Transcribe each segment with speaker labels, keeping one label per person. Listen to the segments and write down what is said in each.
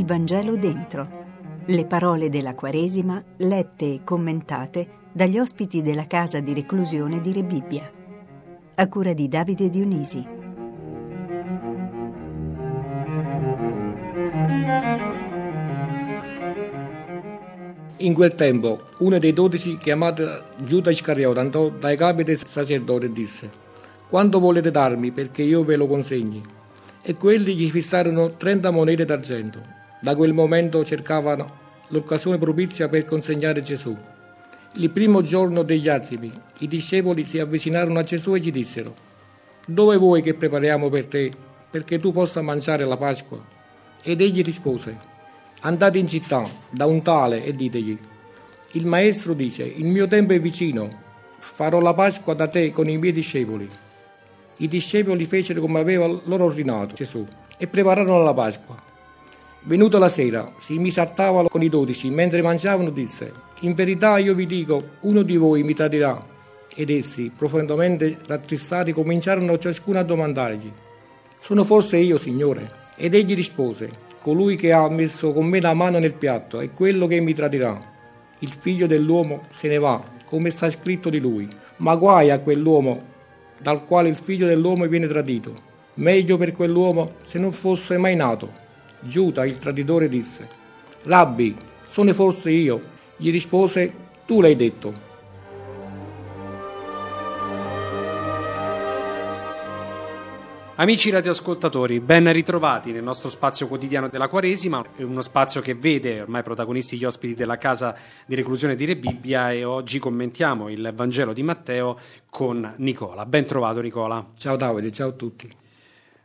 Speaker 1: Vangelo dentro. Le parole della Quaresima lette e commentate dagli ospiti della casa di reclusione di Rebibbia. A cura di Davide Dionisi.
Speaker 2: In quel tempo, uno dei dodici, chiamato Giuda Iscariota, andò dai capi dei sacerdoti e disse: Quanto volete darmi perché io ve lo consegni? e quelli gli fissarono 30 monete d'argento. Da quel momento cercavano l'occasione propizia per consegnare Gesù. Il primo giorno degli azimi, i discepoli si avvicinarono a Gesù e gli dissero, dove vuoi che prepariamo per te, perché tu possa mangiare la Pasqua? Ed egli rispose, andate in città da un tale e ditegli, il maestro dice, il mio tempo è vicino, farò la Pasqua da te con i miei discepoli. I discepoli fecero come aveva loro ordinato Gesù e prepararono la Pasqua. Venuta la sera, si mise a tavola con i dodici, mentre mangiavano disse, in verità io vi dico, uno di voi mi tradirà. Ed essi, profondamente rattristati, cominciarono ciascuno a domandargli, sono forse io, Signore? Ed egli rispose, colui che ha messo con me la mano nel piatto è quello che mi tradirà. Il figlio dell'uomo se ne va, come sta scritto di lui. Ma guai a quell'uomo dal quale il figlio dell'uomo viene tradito. Meglio per quell'uomo se non fosse mai nato. Giuda, il traditore, disse, Rabbi, sono forse io? Gli rispose, tu l'hai detto.
Speaker 3: Amici radioascoltatori, ben ritrovati nel nostro spazio quotidiano della Quaresima, uno spazio che vede ormai protagonisti gli ospiti della casa di reclusione di Re Bibbia e oggi commentiamo il Vangelo di Matteo con Nicola. Ben trovato Nicola.
Speaker 2: Ciao Davide, ciao a tutti.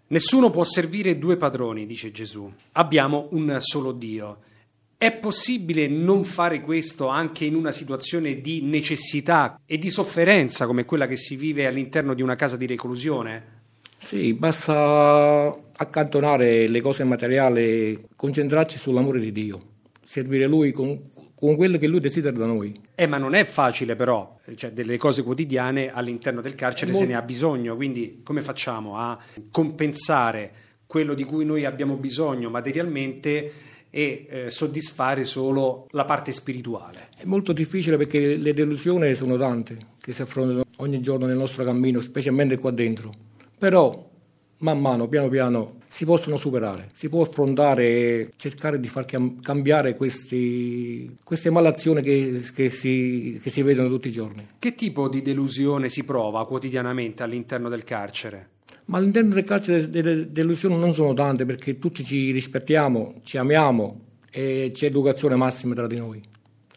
Speaker 3: Nessuno può servire due padroni, dice Gesù. Abbiamo un solo Dio. È possibile non fare questo anche in una situazione di necessità e di sofferenza come quella che si vive all'interno di una casa di reclusione?
Speaker 2: Sì, basta accantonare le cose materiali, concentrarci sull'amore di Dio, servire Lui con, con quello che Lui desidera da noi.
Speaker 3: Eh, ma non è facile però, cioè delle cose quotidiane all'interno del carcere molto... se ne ha bisogno, quindi come facciamo a compensare quello di cui noi abbiamo bisogno materialmente e eh, soddisfare solo la parte spirituale.
Speaker 2: È molto difficile perché le delusioni sono tante che si affrontano ogni giorno nel nostro cammino, specialmente qua dentro. Però man mano, piano piano, si possono superare, si può affrontare e cercare di far cambiare questi, queste malazioni che, che, si, che si vedono tutti i giorni.
Speaker 3: Che tipo di delusione si prova quotidianamente all'interno del carcere?
Speaker 2: Ma all'interno del carcere le delusioni non sono tante perché tutti ci rispettiamo, ci amiamo e c'è educazione massima tra di noi.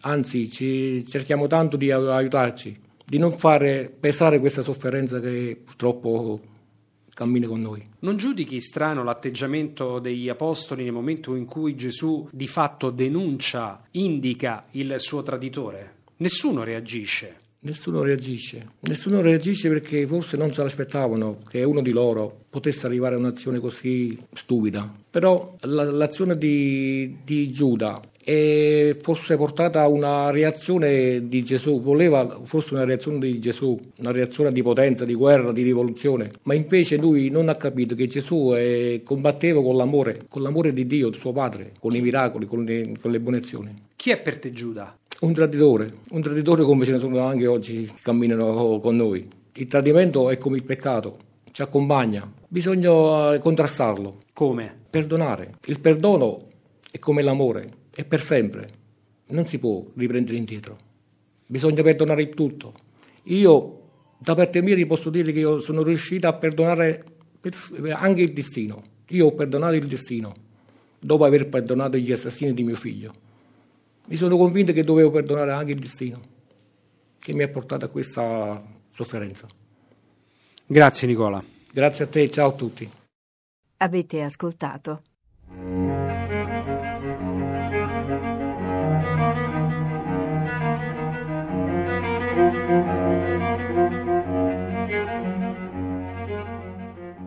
Speaker 2: Anzi, cerchiamo tanto di aiutarci, di non fare pesare questa sofferenza che purtroppo cammina con noi.
Speaker 3: Non giudichi strano l'atteggiamento degli apostoli nel momento in cui Gesù di fatto denuncia, indica il suo traditore? Nessuno reagisce.
Speaker 2: Nessuno reagisce, nessuno reagisce perché forse non se l'aspettavano che uno di loro potesse arrivare a un'azione così stupida. Però l'azione di, di Giuda e fosse portata una reazione di Gesù, voleva fosse una reazione di Gesù, una reazione di potenza, di guerra, di rivoluzione, ma invece lui non ha capito che Gesù è, combatteva con l'amore, con l'amore di Dio, il suo Padre, con i miracoli, con le, con le buone azioni.
Speaker 3: Chi è per te Giuda?
Speaker 2: Un traditore, un traditore come ce ne sono anche oggi che camminano con noi. Il tradimento è come il peccato, ci accompagna, bisogna contrastarlo.
Speaker 3: Come?
Speaker 2: Perdonare. Il perdono è come l'amore, è per sempre, non si può riprendere indietro, bisogna perdonare il tutto. Io da parte mia ti posso dire che io sono riuscito a perdonare anche il destino, io ho perdonato il destino dopo aver perdonato gli assassini di mio figlio. Mi sono convinto che dovevo perdonare anche il destino che mi ha portato a questa sofferenza.
Speaker 3: Grazie Nicola.
Speaker 2: Grazie a te, ciao a tutti.
Speaker 1: Avete ascoltato